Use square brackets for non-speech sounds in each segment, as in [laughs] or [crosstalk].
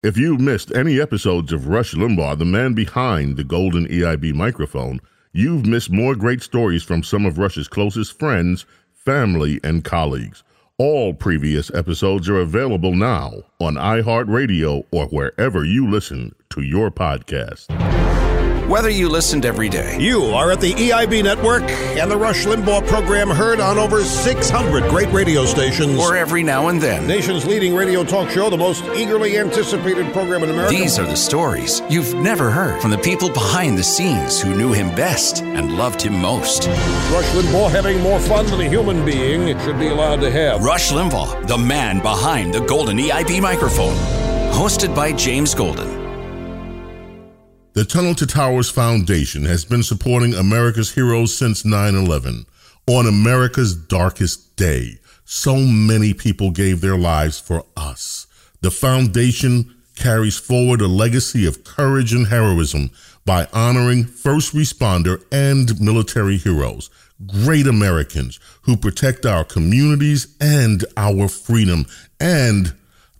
If you've missed any episodes of Rush Limbaugh, the man behind the golden EIB microphone, you've missed more great stories from some of Rush's closest friends, family, and colleagues. All previous episodes are available now on iHeartRadio or wherever you listen to your podcast. Whether you listened every day, You are at the EIB network and the Rush Limbaugh program heard on over 600 great radio stations. or every now and then, Nation's leading radio talk show, the most eagerly anticipated program in America. these are the stories you've never heard from the people behind the scenes who knew him best and loved him most. Rush Limbaugh having more fun than a human being should be allowed to have. Rush Limbaugh, the man behind the golden EIB microphone. Hosted by James Golden. The Tunnel to Towers Foundation has been supporting America's heroes since 9 11. On America's darkest day, so many people gave their lives for us. The foundation carries forward a legacy of courage and heroism by honoring first responder and military heroes, great Americans who protect our communities and our freedom, and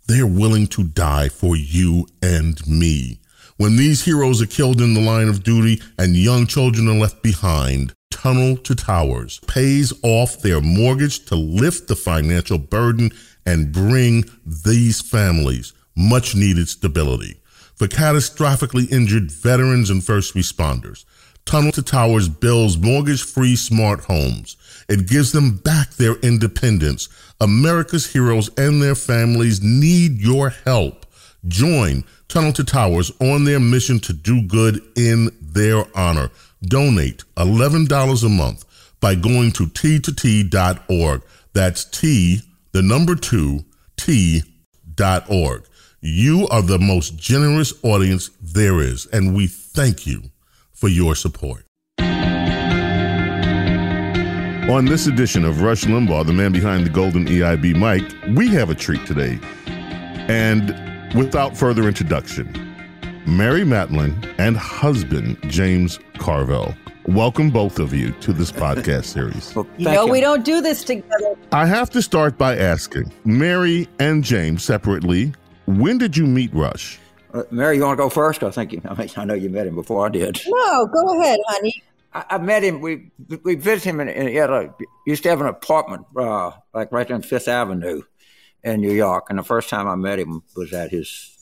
they're willing to die for you and me. When these heroes are killed in the line of duty and young children are left behind, Tunnel to Towers pays off their mortgage to lift the financial burden and bring these families much needed stability. For catastrophically injured veterans and first responders, Tunnel to Towers builds mortgage free smart homes. It gives them back their independence. America's heroes and their families need your help. Join Tunnel to Towers on their mission to do good in their honor. Donate $11 a month by going to t2t.org. That's T, the number two, T.org. You are the most generous audience there is, and we thank you for your support. On this edition of Rush Limbaugh, the man behind the golden EIB mic, we have a treat today. And without further introduction, Mary Matalin and husband James Carville. Welcome both of you to this podcast [laughs] series. Well, You thank know, we don't do this together. I have to start by asking Mary and James separately, when did you meet Rush? Uh, Mary, you want to go first? I think you, [laughs] I, mean, I know you met him before I did. No, go ahead, honey. I, I met him. We we visited him, and he had a used to have an apartment uh, like right on Fifth Avenue in New York. And the first time I met him was at his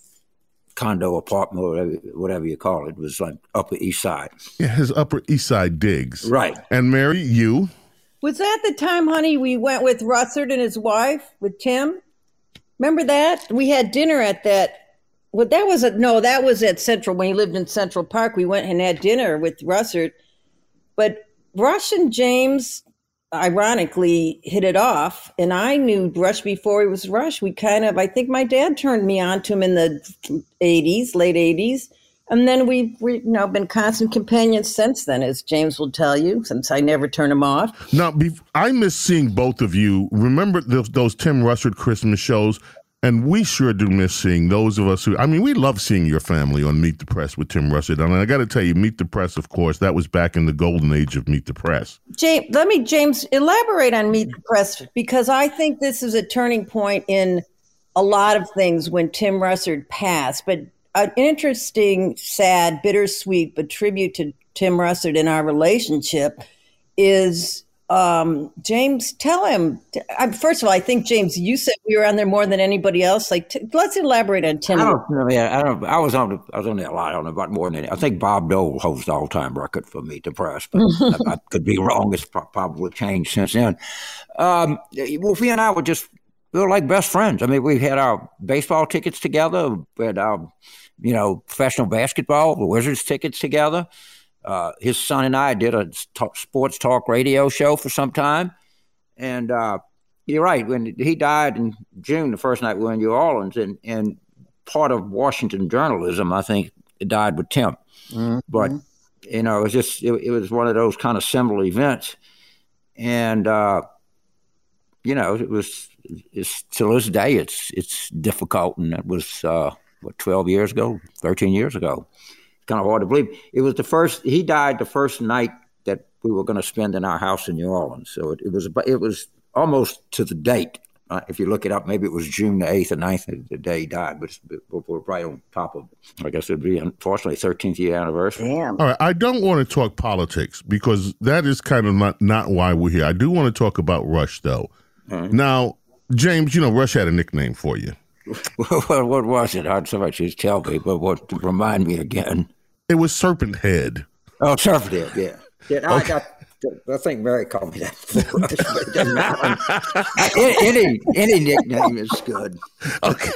condo apartment, or whatever, whatever you call it. It was like Upper East Side. Yeah, his Upper East Side digs. Right. And Mary, you? Was that the time, honey, we went with Russert and his wife with Tim? Remember that? We had dinner at that. Well, that was at no, that was at Central when he lived in Central Park. We went and had dinner with Russert. But Rush and James, ironically, hit it off. And I knew Rush before he was Rush. We kind of, I think my dad turned me on to him in the 80s, late 80s. And then we've, we've you been constant companions since then, as James will tell you, since I never turn him off. Now, I miss seeing both of you. Remember those, those Tim Russert Christmas shows? And we sure do miss seeing those of us who, I mean, we love seeing your family on Meet the Press with Tim Russert. And I got to tell you, Meet the Press, of course, that was back in the golden age of Meet the Press. James, let me, James, elaborate on Meet the Press because I think this is a turning point in a lot of things when Tim Russert passed. But an interesting, sad, bittersweet, but tribute to Tim Russert in our relationship is um, James. Tell him. I, first of all, I think James, you said we were on there more than anybody else. Like, t- let's elaborate on Tim. I don't know. Yeah, I don't. I was on. The, I was on there a lot. I don't know about more than any. I think Bob Dole holds the all-time record for Meet the Press, but I, I [laughs] could be wrong. It's probably changed since then. Um, Wolfie and I were just we were like best friends. I mean, we had our baseball tickets together. We had our, you know, professional basketball, the Wizards tickets together. Uh, his son and I did a talk, sports talk radio show for some time, and uh, you're right. When he died in June, the first night we were in New Orleans, and and part of Washington journalism, I think, it died with Tim. But you know, it was just it, it was one of those kind of seminal events, and uh, you know, it was it's to this day it's it's difficult, and it was uh, what twelve years ago, thirteen years ago. It's kind of hard to believe. It was the first. He died the first night that we were going to spend in our house in New Orleans, so it, it was about- it was almost to the date uh, if you look it up, maybe it was June the 8th or 9th, the day he died, but we're right on top of it. I guess it'd be, unfortunately, 13th year anniversary. Damn. All right. I don't want to talk politics because that is kind of not, not why we're here. I do want to talk about Rush, though. Uh-huh. Now, James, you know, Rush had a nickname for you. [laughs] well, what was it? I'd somebody just tell me, but what remind me again? It was Serpent Head. Oh, Serpent Head, yeah. yeah I got I think Mary called me that before, but it doesn't matter. any any nickname is good. Okay.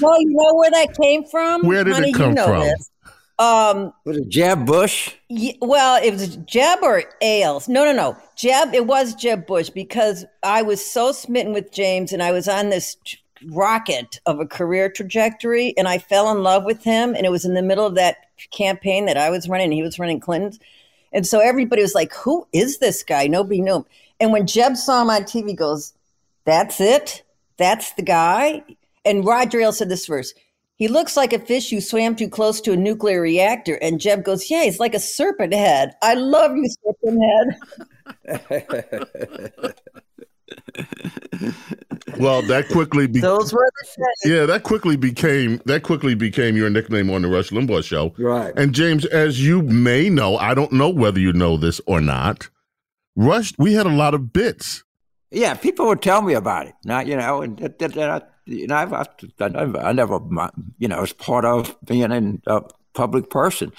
Well, you know where that came from? Where did Honey, it come you know from? This. Um, Was it Jeb Bush? Ye- well, it was Jeb or Ailes. No, no, no. Jeb, it was Jeb Bush because I was so smitten with James and I was on this t- rocket of a career trajectory and I fell in love with him. And it was in the middle of that campaign that I was running and he was running Clinton's. And so everybody was like, who is this guy? Nobody knew him. And when Jeb saw him on TV, he goes, that's it? That's the guy? And Roger Ailes said this verse. He looks like a fish who swam too close to a nuclear reactor. And Jeb goes, Yeah, he's like a serpent head. I love you, serpent head. [laughs] [laughs] Well, that quickly be- Those were yeah, that quickly became that quickly became your nickname on the Rush Limbaugh show. Right. And James, as you may know, I don't know whether you know this or not. Rush, we had a lot of bits. Yeah, people would tell me about it. Now, you know, and I, you know, I've, I've, I never, I never, you know, as part of being a public person.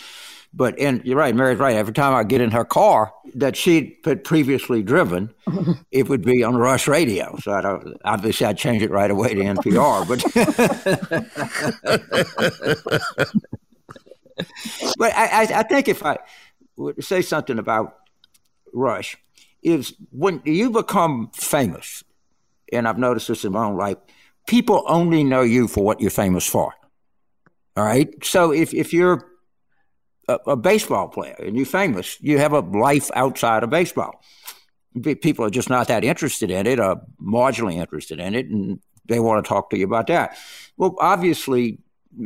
But and you're right, Mary's right. Every time I get in her car that she'd had previously driven, [laughs] it would be on Rush Radio. So I don't, obviously I'd change it right away to NPR. But [laughs] but I, I, I think if I would say something about Rush, is when you become famous, and I've noticed this in my own life, people only know you for what you're famous for. All right. So if, if you're a, a baseball player and you're famous, you have a life outside of baseball. People are just not that interested in it, or marginally interested in it, and they want to talk to you about that. Well, obviously,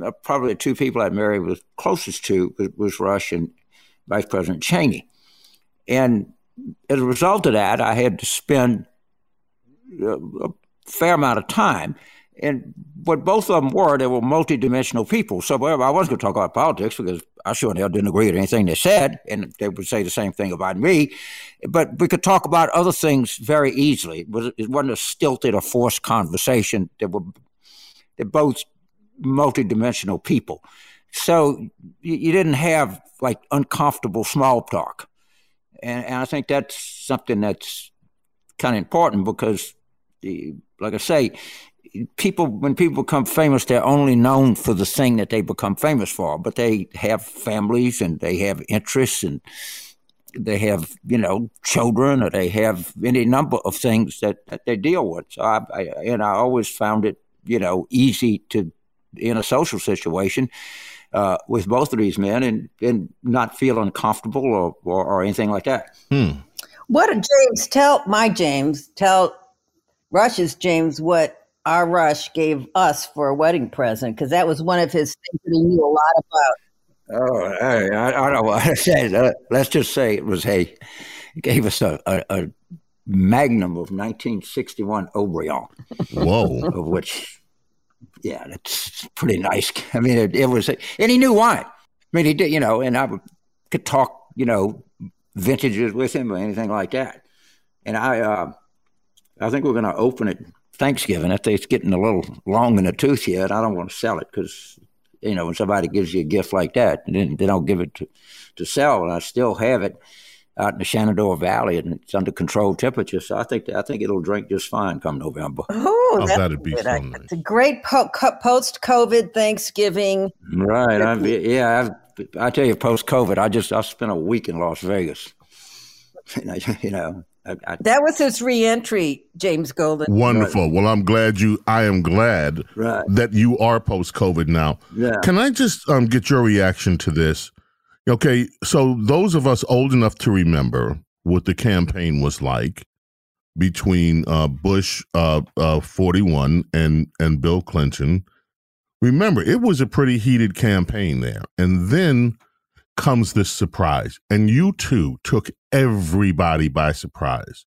uh, probably the two people that Mary was closest to was, was Rush and Vice President Cheney. And as a result of that, I had to spend uh, a fair amount of time. And what both of them were, they were multidimensional people. So I wasn't going to talk about politics because I sure and hell didn't agree with anything they said, and they would say the same thing about me. But we could talk about other things very easily. It, was, it wasn't a stilted or forced conversation. They were they're both multidimensional people. So you, you didn't have like uncomfortable small talk. And, and I think that's something that's kind of important because, the, like I say, people when people become famous, they're only known for the thing that they become famous for. But they have families and they have interests and they have you know children or they have any number of things that, that they deal with. So I, I and I always found it you know easy to in a social situation uh, with both of these men and, and not feel uncomfortable or, or, or anything like that. What did James tell my James tell Rush's James what our Rush gave us for a wedding present? Because that was one of his things that he knew a lot about. Oh, I, I, I don't want to [laughs] say that. Let's just say it was hey, gave us a, a, a magnum of 1961 Haut-Brion, Whoa. of which, yeah, that's pretty nice. [laughs] I mean, it, it was, and he knew wine. I mean, he did, you know, and I could talk, you know, vintages with him or anything like that. And I, uh, I think we're going to open it Thanksgiving. I think it's getting a little long in the tooth yet. I don't want to sell it because, you know, when somebody gives you a gift like that, then they don't give it to, to sell. And I still have it out in the Shenandoah Valley, and it's under controlled temperature. So I think I think it'll drink just fine come November. Oh, that's that'd be good. so It's a great po- co- post-COVID Thanksgiving. Right. I've, yeah. I've, I tell you, post COVID, I just I spent a week in Las Vegas. And [laughs] I- you know, I, I, That was his reentry, James Golden. Wonderful. Well, I'm glad you. I am glad Right. that you are post COVID now. Yeah. Can I just um, get your reaction to this? Okay, so those of us old enough to remember what the campaign was like between uh, Bush uh, uh, 41 and and Bill Clinton, remember it was a pretty heated campaign there, and then comes this surprise, and you two took everybody by surprise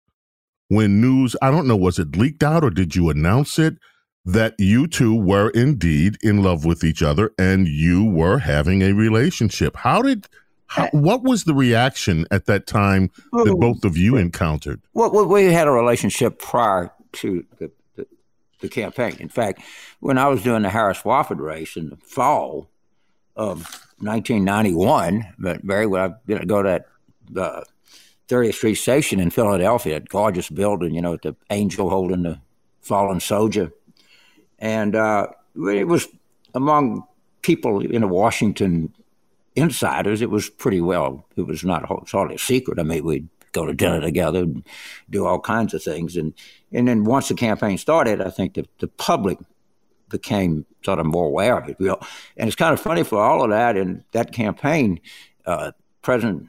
when news, I don't know, was it leaked out or did you announce it that you two were indeed in love with each other and you were having a relationship? How did, how, uh, what was the reaction at that time that oh. both of you encountered? Well, we had a relationship prior to the, the, the campaign. In fact, when I was doing the Harris Wofford race in the fall of 1991, but Barry, when I you know, go to that uh, 30th Street Station in Philadelphia, gorgeous building, you know, with the angel holding the fallen soldier. And uh, it was among people in Washington insiders, it was pretty well, it was not hardly a secret. I mean, we'd go to dinner together and do all kinds of things. And, and then once the campaign started, I think the, the public became sort of more aware of it. And it's kind of funny for all of that in that campaign, uh, President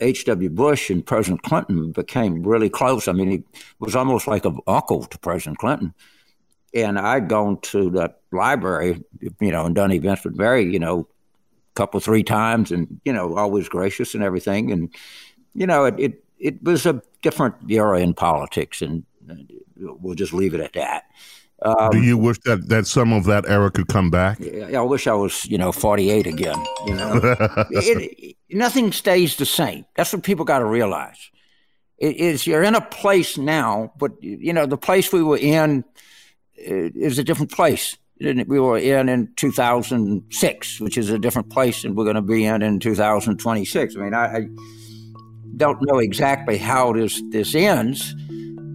H.W. Bush and President Clinton became really close. I mean, he was almost like an uncle to President Clinton. And I'd gone to that library, you know, and done events with Barry, you know, a couple, three times and, you know, always gracious and everything. And, you know, it, it, it was a different era in politics, and we'll just leave it at that. Um, Do you wish that, that some of that era could come back? I wish I was, you know, 48 again. You know, [laughs] it, it, nothing stays the same. That's what people got to realize. It is you're in a place now, but you know the place we were in is a different place. We were in in 2006, which is a different place than we're going to be in in 2026. I mean, I, I don't know exactly how this this ends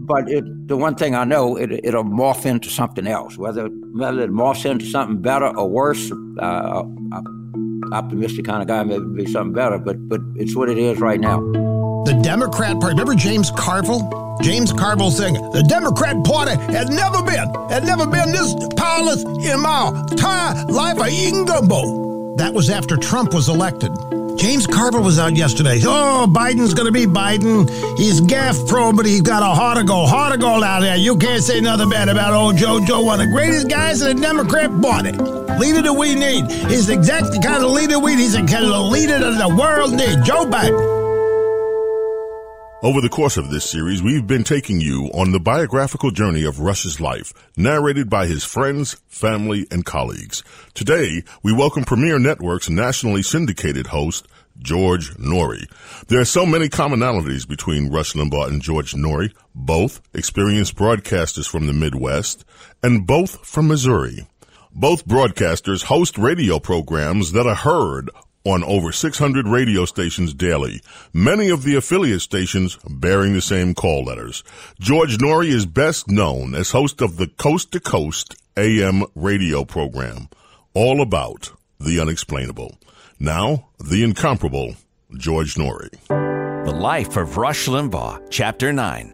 but it, the one thing I know, it, it'll morph into something else. Whether whether it morphs into something better or worse, uh, I'm optimistic kind of guy, maybe be something better. But but it's what it is right now. The Democrat Party. Remember James Carville? James Carville saying the Democrat Party has never been, has never been this powerless in my entire life of eating gumbo. That was after Trump was elected. James Carville was out yesterday. Oh, Biden's going to be Biden. He's gaff pro, but he's got a heart of gold. Heart of gold out there. You can't say nothing bad about old Joe. Joe, one of the greatest guys in the Democrat party. Leader that we need. He's exactly the kind of leader we need. He's the kind of leader that the world needs. Joe Biden. Over the course of this series, we've been taking you on the biographical journey of Rush's life, narrated by his friends, family, and colleagues. Today, we welcome Premier Network's nationally syndicated host, George Noory. There are so many commonalities between Rush Limbaugh and George Noory, both experienced broadcasters from the Midwest, and both from Missouri. Both broadcasters host radio programs that are heard on over 600 radio stations daily, many of the affiliate stations bearing the same call letters. George Noory is best known as host of the Coast to Coast AM radio program, all about the unexplainable. Now, the incomparable George Noory. The Life of Rush Limbaugh, Chapter 9,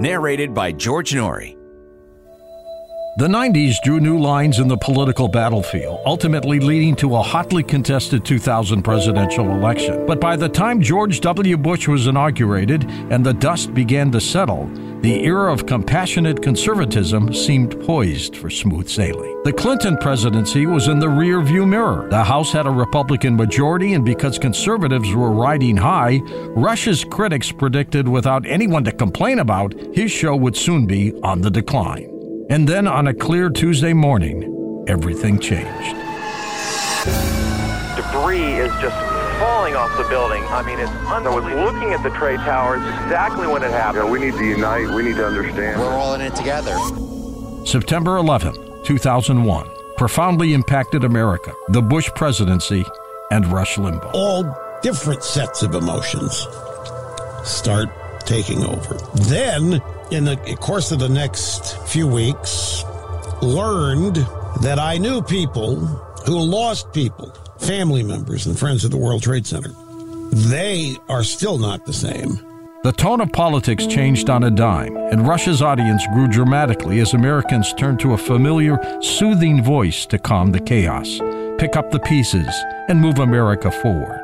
narrated by George Noory. The 90s drew new lines in the political battlefield, ultimately leading to a hotly contested 2000 presidential election. But by the time George W. Bush was inaugurated and the dust began to settle, the era of compassionate conservatism seemed poised for smooth sailing. The Clinton presidency was in the rearview mirror. The House had a Republican majority, and because conservatives were riding high, Rush's critics predicted without anyone to complain about, his show would soon be on the decline. And then on a clear Tuesday morning, everything changed. Debris is just falling off the building. I mean, it's unbelievable. Looking at the trade towers, exactly when it happened. Yeah, we need to unite. We need to understand. We're all in it together. September 11th, 2001, profoundly impacted America, the Bush presidency, and Rush Limbaugh. All different sets of emotions start taking over. Then in the course of the next few weeks, learned that I knew people who lost people, family members and friends of the World Trade Center. They are still not the same. The tone of politics changed on a dime, and Rush's audience grew dramatically as Americans turned to a familiar, soothing voice to calm the chaos, pick up the pieces, and move America forward.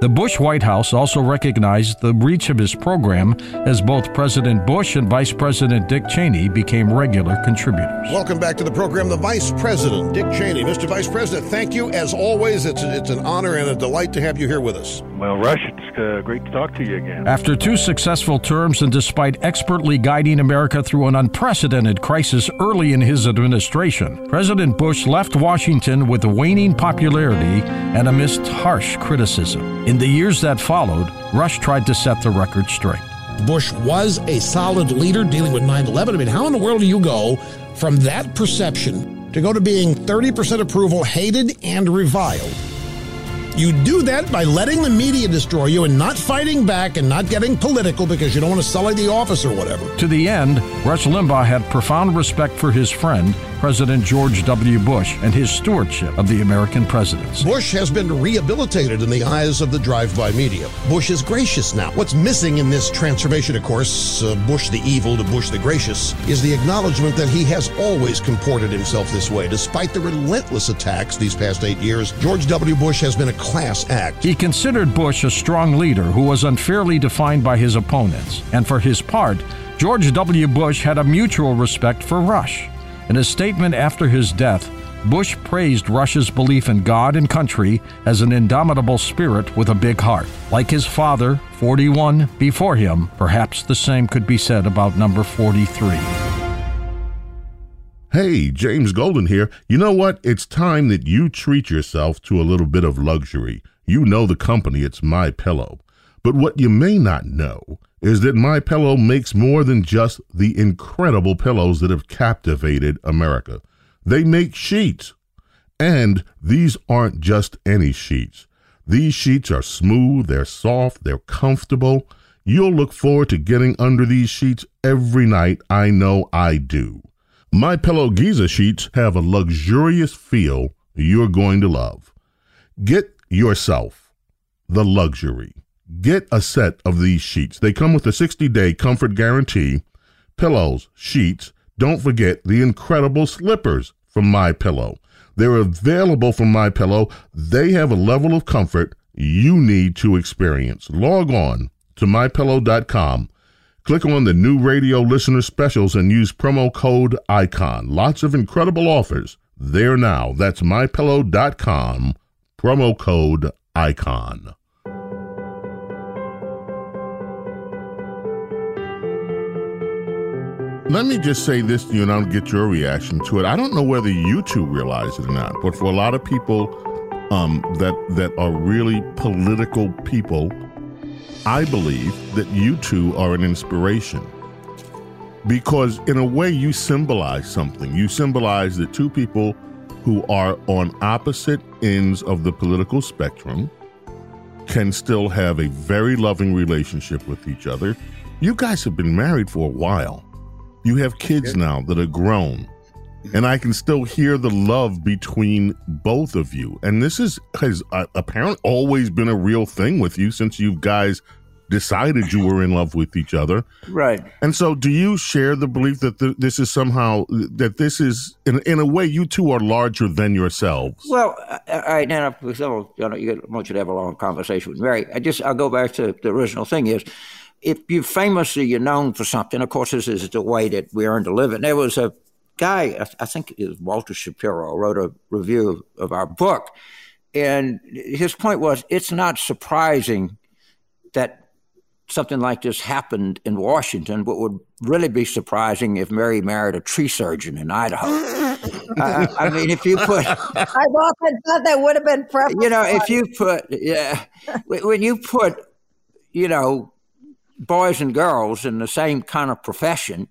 The Bush White House also recognized the reach of his program as both President Bush and Vice President Dick Cheney became regular contributors. Welcome back to the program, the Vice President, Dick Cheney. Mr. Vice President, thank you as always. It's, it's an honor and a delight to have you here with us. Well, Rush, it's uh, great to talk to you again. After two successful terms and despite expertly guiding America through an unprecedented crisis early in his administration, President Bush left Washington with waning popularity and amidst harsh criticism. In the years that followed, Rush tried to set the record straight. Bush was a solid leader dealing with 9 11. I mean, how in the world do you go from that perception to go to being 30% approval, hated, and reviled? You do that by letting the media destroy you and not fighting back and not getting political because you don't want to sully the office or whatever. To the end, Rush Limbaugh had profound respect for his friend, President George W. Bush, and his stewardship of the American presidency. Bush has been rehabilitated in the eyes of the drive by media. Bush is gracious now. What's missing in this transformation, of course, uh, Bush the evil to Bush the gracious, is the acknowledgement that he has always comported himself this way. Despite the relentless attacks these past eight years, George W. Bush has been a class act. He considered Bush a strong leader who was unfairly defined by his opponents, and for his part, George W. Bush had a mutual respect for Rush. In a statement after his death, Bush praised Rush's belief in God and country as an indomitable spirit with a big heart. Like his father, 41 before him, perhaps the same could be said about number 43. Hey, James Golden here. You know what? It's time that you treat yourself to a little bit of luxury. You know the company, it's My Pillow. But what you may not know is that My Pillow makes more than just the incredible pillows that have captivated America. They make sheets. And these aren't just any sheets. These sheets are smooth, they're soft, they're comfortable. You'll look forward to getting under these sheets every night. I know I do. My Pillow Giza sheets have a luxurious feel you're going to love. Get yourself the luxury. Get a set of these sheets. They come with a 60 day comfort guarantee, pillows, sheets. Don't forget the incredible slippers from My Pillow. They're available from My Pillow. They have a level of comfort you need to experience. Log on to mypillow.com. Click on the new radio listener specials and use promo code ICON. Lots of incredible offers there now. That's mypillow.com. Promo code ICON. Let me just say this to you and I'll get your reaction to it. I don't know whether you two realize it or not, but for a lot of people um, that that are really political people, I believe that you two are an inspiration. Because in a way you symbolize something. You symbolize the two people who are on opposite ends of the political spectrum can still have a very loving relationship with each other. You guys have been married for a while. You have kids now that are grown. And I can still hear the love between both of you. And this is has uh, apparently always been a real thing with you since you guys decided you were in love with each other. Right. And so, do you share the belief that this is somehow that this is in in a way you two are larger than yourselves? Well, all right, now know, you want you to have a long conversation with Mary. I just I'll go back to the original thing is if you famously you're known for something, of course, this is the way that we earn to live. And there was a guy, I think it was Walter Shapiro, wrote a review of our book, and his point was it's not surprising that something like this happened in Washington, but would really be surprising if Mary married a tree surgeon in Idaho. [laughs] I, I, mean, if you put, [laughs] I've often thought that would have been preferable. You know, if you put, yeah, when you put, you know, boys and girls in the same kind of profession.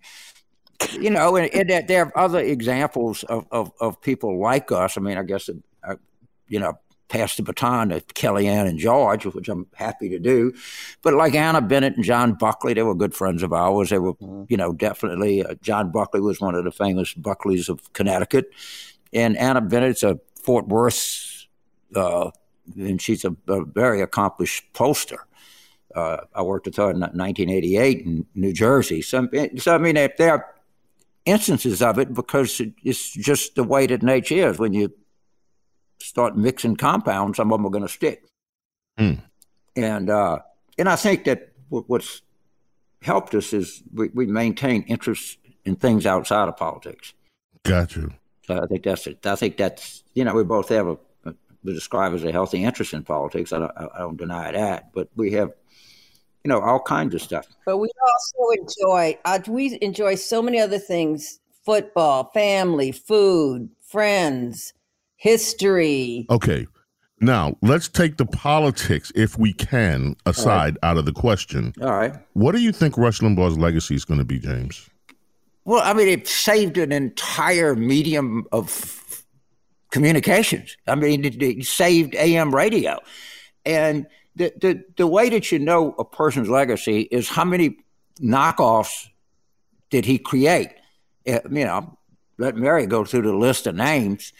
You know, and, and there are other examples of, of, of, people like us. I mean, I guess, uh, you know, pass the baton to Kellyanne and George, which I'm happy to do. But like Anna Bennett and John Buckley, they were good friends of ours. They were, mm-hmm. you know, definitely. Uh, John Buckley was one of the famous Buckleys of Connecticut, and Anna Bennett's a Fort Worth, uh, and she's a, a very accomplished pollster uh, I worked with her in 1988 in New Jersey. So, so I mean, there are instances of it because it's just the way that nature is. When you start mixing compounds, some of them are going to stick. Mm. And uh, and I think that what's helped us is we, we maintain interest in things outside of politics. Got you. So I think that's it. I think that's you know we both have a, would describe as a healthy interest in politics. I don't, I don't deny that, but we have, you know, all kinds of stuff. But we also enjoy. Uh, we enjoy so many other things: football, family, food, friends, history. Okay. Now, let's take the politics, if we can, aside out of the question. All right. What do you think Rush Limbaugh's legacy is going to be, James? Well, I mean, it saved an entire medium of communications. I mean, it, it saved AM radio. And the, the, the way that you know a person's legacy is how many knockoffs did he create? Uh, you know, let Mary go through the list of names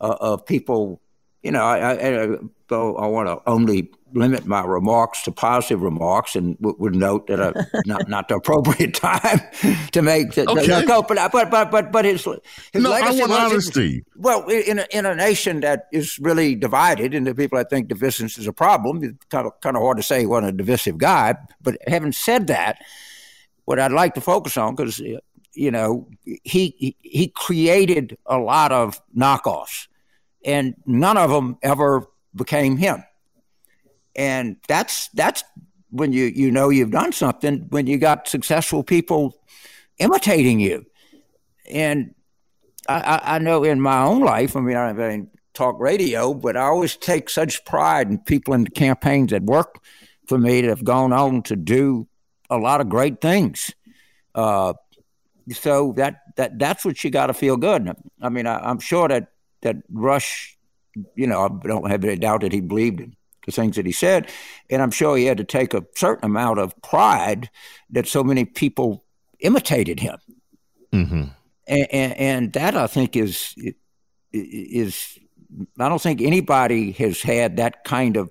uh, of people you know, I, I, though I want to only limit my remarks to positive remarks and w- would note that uh, [laughs] not not the appropriate time [laughs] to make the, okay. the, the but, but but but but his, his no, legacy I want was, honesty. Well, in a, in a nation that is really divided, and the people that think divisiveness is a problem, it's kind of kind of hard to say he wasn't a divisive guy. But having said that, what I'd like to focus on because you know he he created a lot of knockoffs and none of them ever became him. And that's that's when you you know you've done something when you got successful people imitating you. And I, I know in my own life, I mean, I don't talk radio, but I always take such pride in people in the campaigns that work for me that have gone on to do a lot of great things. Uh, so that that that's what you got to feel good. I mean, I, I'm sure that that Rush, you know, I don't have any doubt that he believed in the things that he said. And I'm sure he had to take a certain amount of pride that so many people imitated him. Mm-hmm. And, and, and, that I think is, is, I don't think anybody has had that kind of,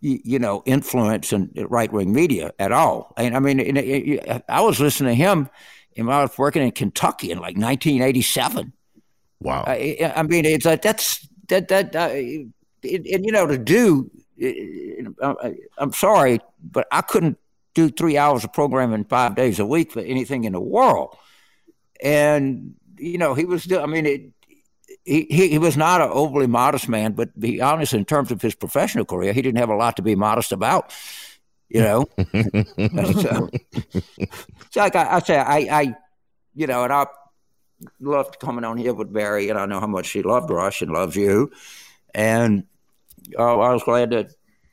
you know, influence in right wing media at all. And I mean, I was listening to him when I was working in Kentucky in like 1987 Wow. I, I mean, it's like that's that that uh, and you know to do. I, I'm sorry, but I couldn't do three hours of programming five days a week for anything in the world. And you know, he was. I mean, it, he, he was not an overly modest man, but to be honest, in terms of his professional career, he didn't have a lot to be modest about. You know, [laughs] so, so like I, I say, I, I, you know, and I loved coming on here with Barry, and I know how much she loved Rush and loves you. And uh, I was glad that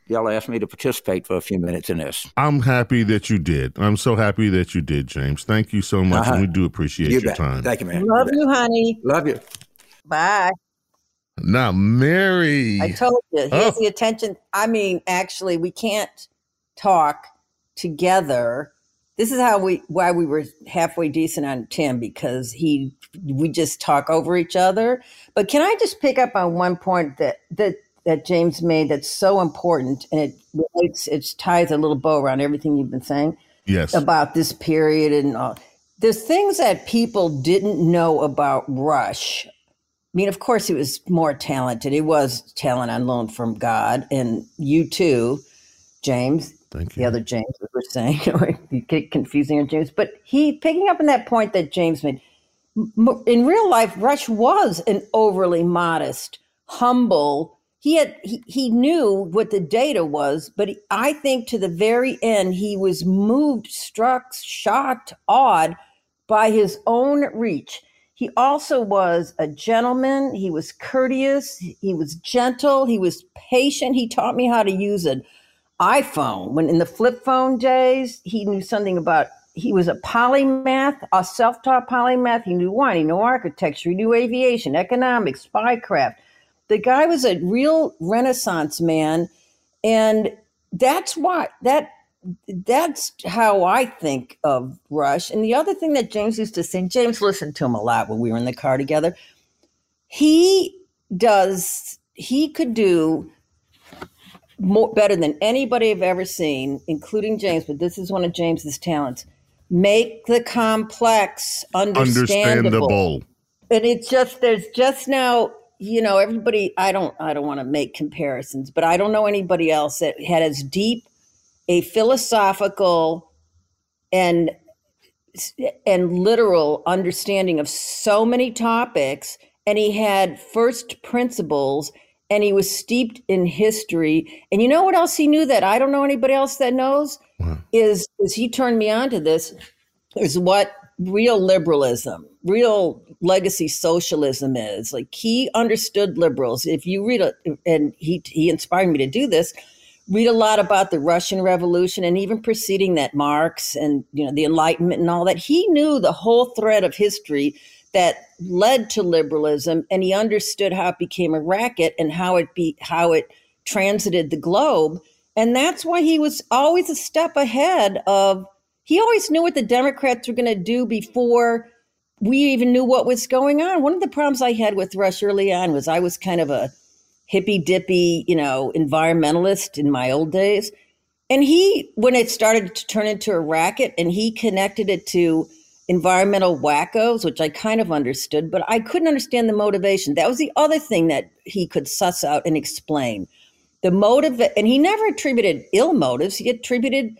y'all asked me to participate for a few minutes in this. I'm happy that you did. I'm so happy that you did, James. Thank you so much, uh-huh. and we do appreciate you your bet. time. Thank you, man. Love you, honey. Love you. Bye. Now, Mary. I told you, he oh. has the attention. I mean, actually, we can't talk together this is how we why we were halfway decent on Tim because he we just talk over each other. But can I just pick up on one point that that that James made that's so important and it relates it ties a little bow around everything you've been saying. Yes. About this period and all. There's things that people didn't know about Rush. I mean, of course, he was more talented. He was talent on loan from God, and you too, James. Thank you. The other James we were saying, [laughs] you get confusing on James, but he picking up on that point that James made. In real life, Rush was an overly modest, humble. He had he, he knew what the data was, but he, I think to the very end he was moved, struck, shocked, awed by his own reach. He also was a gentleman. He was courteous. He was gentle. He was patient. He taught me how to use an iPhone. When in the flip phone days, he knew something about. He was a polymath, a self-taught polymath. He knew wine, he knew architecture, he knew aviation, economics, spycraft. The guy was a real Renaissance man, and that's why that that's how I think of Rush. And the other thing that James used to say, James listened to him a lot when we were in the car together. He does. He could do more better than anybody I've ever seen, including James. But this is one of James's talents: make the complex understandable. understandable. And it's just there's just now, you know, everybody. I don't I don't want to make comparisons, but I don't know anybody else that had as deep a philosophical and and literal understanding of so many topics and he had first principles and he was steeped in history. And you know what else he knew that I don't know anybody else that knows? Is is he turned me on to this is what real liberalism, real legacy socialism is. Like he understood liberals. If you read a, and he he inspired me to do this, read a lot about the Russian Revolution and even preceding that Marx and you know the Enlightenment and all that. He knew the whole thread of history that led to liberalism, and he understood how it became a racket and how it be how it transited the globe. And that's why he was always a step ahead of he always knew what the Democrats were going to do before we even knew what was going on. One of the problems I had with Rush early on was I was kind of a hippy dippy, you know, environmentalist in my old days. And he, when it started to turn into a racket and he connected it to environmental wackos, which I kind of understood, but I couldn't understand the motivation. That was the other thing that he could suss out and explain. The motive, and he never attributed ill motives, he attributed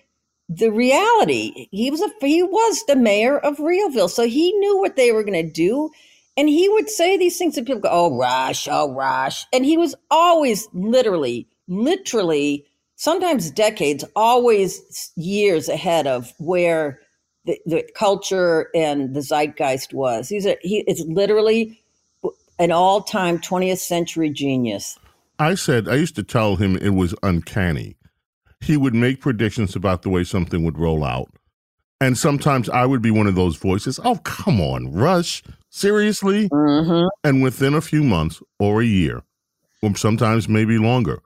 the reality. He was a he was the mayor of Realville, so he knew what they were going to do, and he would say these things and people go, "Oh, Rush, oh, Rush," and he was always literally, literally, sometimes decades, always years ahead of where the, the culture and the zeitgeist was. He's a, he is literally an all-time 20th century genius. I said I used to tell him it was uncanny he would make predictions about the way something would roll out. And sometimes I would be one of those voices. Oh, come on, Rush. Seriously? Mm-hmm. And within a few months or a year, or sometimes maybe longer,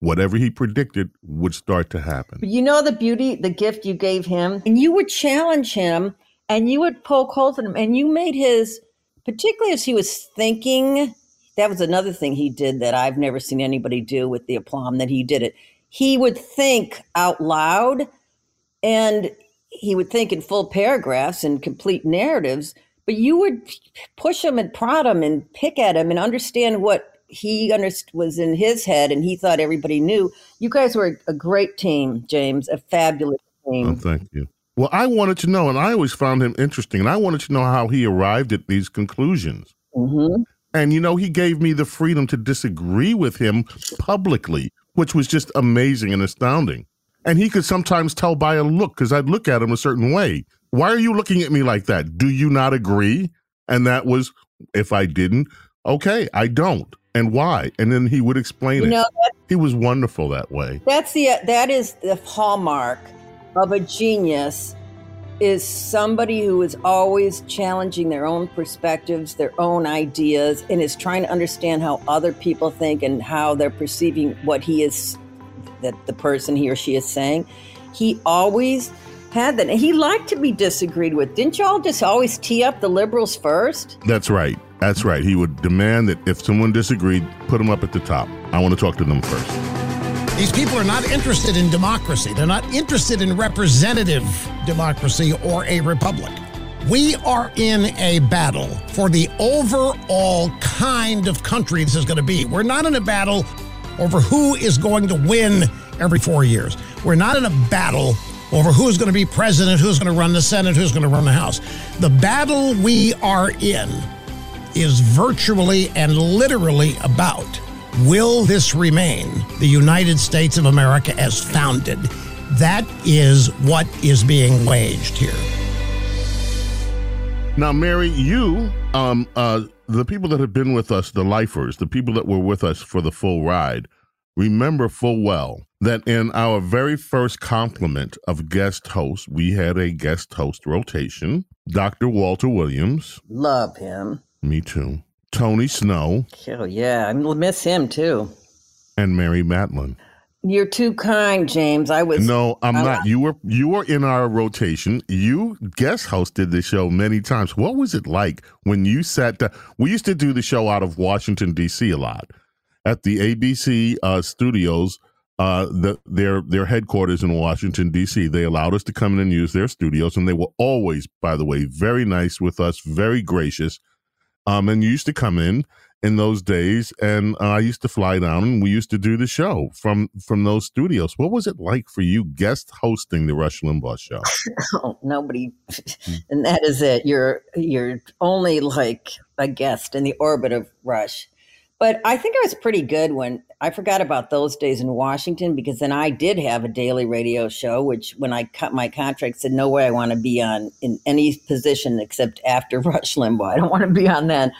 whatever he predicted would start to happen. But you know the beauty, the gift you gave him? And you would challenge him and you would poke holes in him and you made his, particularly as he was thinking, that was another thing he did that I've never seen anybody do with the aplomb that he did it he would think out loud and he would think in full paragraphs and complete narratives, but you would push him and prod him and pick at him and understand what he was in his head and he thought everybody knew. You guys were a great team, James, a fabulous team. Oh, thank you. Well, I wanted to know, and I always found him interesting, and I wanted to know how he arrived at these conclusions. Mm-hmm. And, you know, he gave me the freedom to disagree with him publicly which was just amazing and astounding. And he could sometimes tell by a look because I'd look at him a certain way. Why are you looking at me like that? Do you not agree? And that was, if I didn't, okay, I don't. And why? And then he would explain You it. know, he was wonderful that way. That's the that is the hallmark of a genius is somebody who is always challenging their own perspectives, their own ideas, and is trying to understand how other people think and how they're perceiving what he is that the person he or she is saying. He always had that. He liked to be disagreed with. Didn't y'all just always tee up the liberals first? That's right. That's right. He would demand that if someone disagreed, put them up at the top. I want to talk to them first. These people are not interested in democracy. They're not interested in representative democracy or a republic. We are in a battle for the overall kind of country this is going to be. We're not in a battle over who is going to win every four years. We're not in a battle over who's going to be president, who's going to run the Senate, who's going to run the House. The battle we are in is virtually and literally about will this remain the United States of America as founded? That is what is being waged here. Now, Mary, you, um, uh, the people that have been with us, the lifers, the people that were with us for the full ride, remember full well that in our very first complement of guest hosts, we had a guest host rotation. Dr. Walter Williams, Love him. me too, Tony Snow, Hell yeah. I miss him too. and Mary Matalin. You're too kind, James. I was No, I'm I- not. You were you were in our rotation. You guest hosted the show many times. What was it like when you sat down? We used to do the show out of Washington D.C. a lot at the ABC uh, studios. Uh, the, their their headquarters in Washington D.C. They allowed us to come in and use their studios, and they were always, by the way, very nice with us, very gracious. Um, and you used to come in in those days, and uh, I used to fly down and we used to do the show from from those studios. What was it like for you guest hosting the Rush Limbaugh show? [laughs] oh, nobody, [laughs] and that is it. You're you're only like a guest in the orbit of Rush. But I think I was pretty good when I forgot about those days in Washington because then I did have a daily radio show, which when I cut my contract said no way I want to be on in any position except after [laughs] Rush Limbaugh. I don't want to be on then.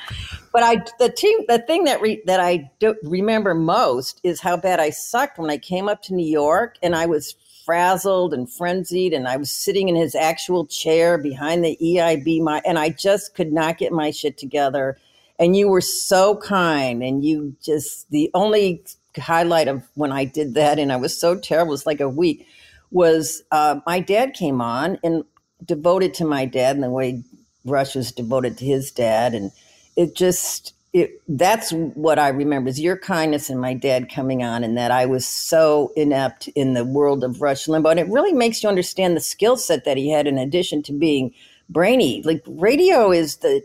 But I the team the thing that re, that I do remember most is how bad I sucked when I came up to New York and I was frazzled and frenzied and I was sitting in his actual chair behind the EIB my, and I just could not get my shit together and you were so kind and you just the only highlight of when i did that and i was so terrible it was like a week was uh, my dad came on and devoted to my dad and the way rush was devoted to his dad and it just it that's what i remember is your kindness and my dad coming on and that i was so inept in the world of rush limbaugh and it really makes you understand the skill set that he had in addition to being brainy. Like radio is the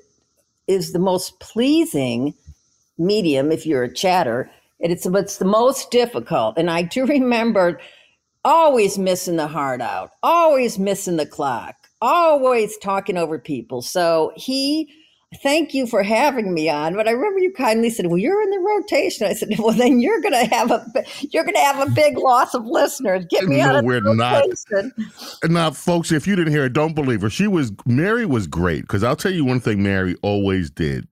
is the most pleasing medium if you're a chatter. And it's, it's the most difficult. And I do [laughs] remember always missing the hard out, always missing the clock, always talking over people. So he thank you for having me on. But I remember you kindly said, "Well, you're in the rotation." I said, "Well, then you're going to have a you're going to have a big loss of listeners. Get me no, out of we're the rotation." Not. Now, folks, if you didn't hear it, don't believe her. She was Mary was great because I'll tell you one thing Mary always did,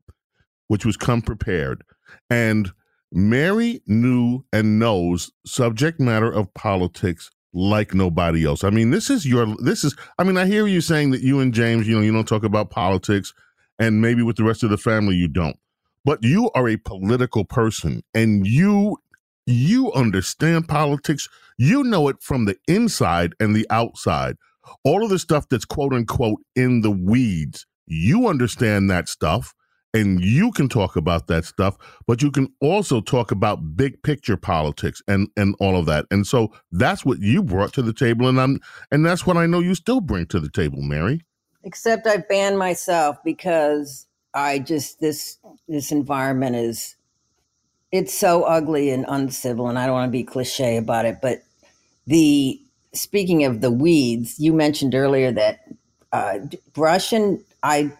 which was come prepared, and Mary knew and knows subject matter of politics like nobody else. I mean, this is your this is I mean, I hear you saying that you and James, you know, you don't talk about politics and maybe with the rest of the family you don't. But you are a political person and you you understand politics. You know it from the inside and the outside. All of the stuff that's quote unquote in the weeds. You understand that stuff and you can talk about that stuff, but you can also talk about big picture politics and and all of that. And so that's what you brought to the table and I'm and that's what I know you still bring to the table, Mary except I've banned myself because I just this this environment is it's so ugly and uncivil, and I don't want to be cliche about it, but the speaking of the weeds, you mentioned earlier that uh, Rush and. I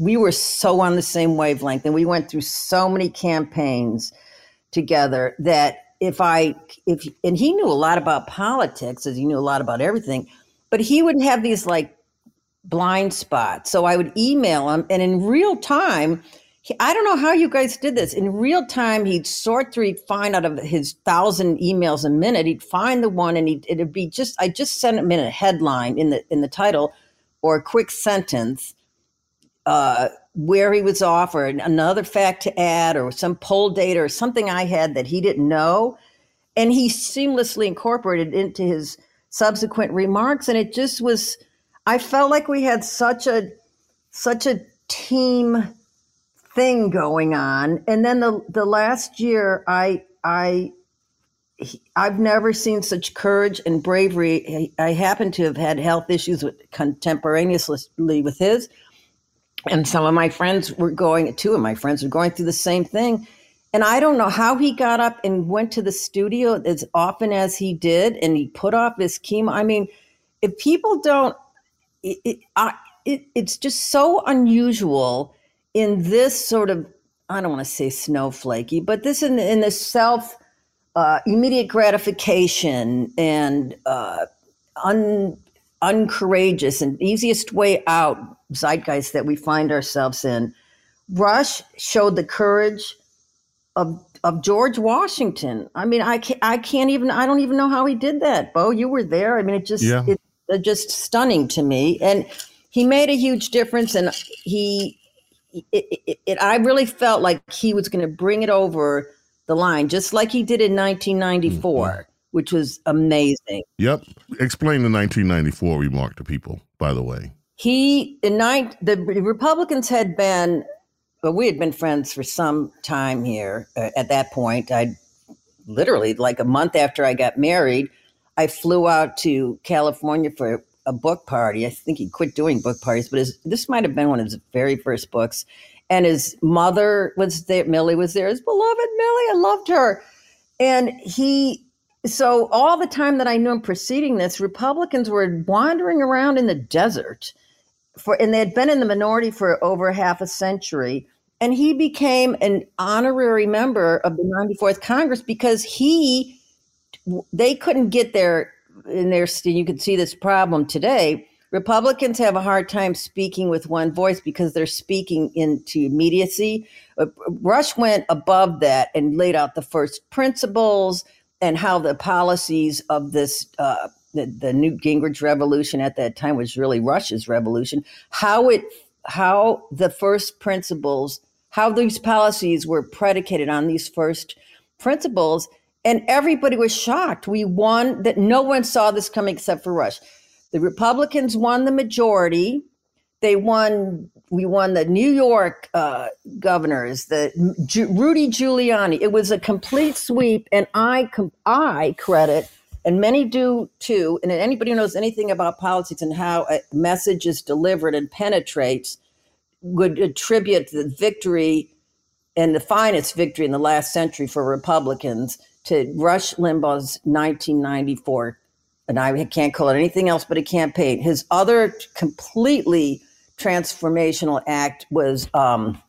we were so on the same wavelength, and we went through so many campaigns together that if I if and he knew a lot about politics, as he knew a lot about everything, but he would have these like blind spot. So I would email him, and in real time, he, I don't know how you guys did this. In real time, he'd sort through, he'd find out of his thousand emails a minute, he'd find the one, and he'd, it'd be just I just sent him in a headline in the in the title or a quick sentence. Uh, where he was offered another fact to add or some poll data or something I had that he didn't know. And he seamlessly incorporated into his subsequent remarks. And it just was, I felt like we had such a such a team thing going on. And then the the last year I I I've never seen such courage and bravery. I happen to have had health issues with contemporaneously with his. And some of my friends were going, two of my friends were going through the same thing. And I don't know how he got up and went to the studio as often as he did, and he put off his chemo. I mean, if people don't it, it, I, it, it's just so unusual in this sort of I don't want to say snowflakey, but this in in the self uh, immediate gratification and uh, un, uncourageous and easiest way out zeitgeist that we find ourselves in. Rush showed the courage of of George Washington. I mean, I can't, I can't even I don't even know how he did that. Bo, you were there. I mean, it just yeah. it, just stunning to me. And he made a huge difference. And he, it, it, it I really felt like he was going to bring it over the line, just like he did in 1994. Mm-hmm. Which was amazing. Yep. Explain the 1994 remark to people, by the way. He, in night, the Republicans had been, well, we had been friends for some time here uh, at that point. I literally, like a month after I got married, I flew out to California for a book party. I think he quit doing book parties, but his, this might have been one of his very first books. and his mother was there. Millie was there. His beloved Millie, I loved her. And he, so all the time that I knew him preceding this, Republicans were wandering around in the desert for, and they had been in the minority for over half a century. And he became an honorary member of the 94th Congress because he, they couldn't get there in their, you can see this problem today Republicans have a hard time speaking with one voice because they're speaking into immediacy. Uh, Rush went above that and laid out the first principles and how the policies of this uh, the, the Newt Gingrich revolution at that time was really Rush's revolution. How it how the first principles how these policies were predicated on these first principles and everybody was shocked. We won that no one saw this coming except for Rush. The Republicans won the majority. They won. We won the New York uh, governors, the Rudy Giuliani. It was a complete sweep, and I I credit, and many do too. And anybody who knows anything about politics and how a message is delivered and penetrates would attribute the victory and the finest victory in the last century for Republicans to Rush Limbaugh's 1994 and I can't call it anything else but a campaign. His other completely transformational act was um,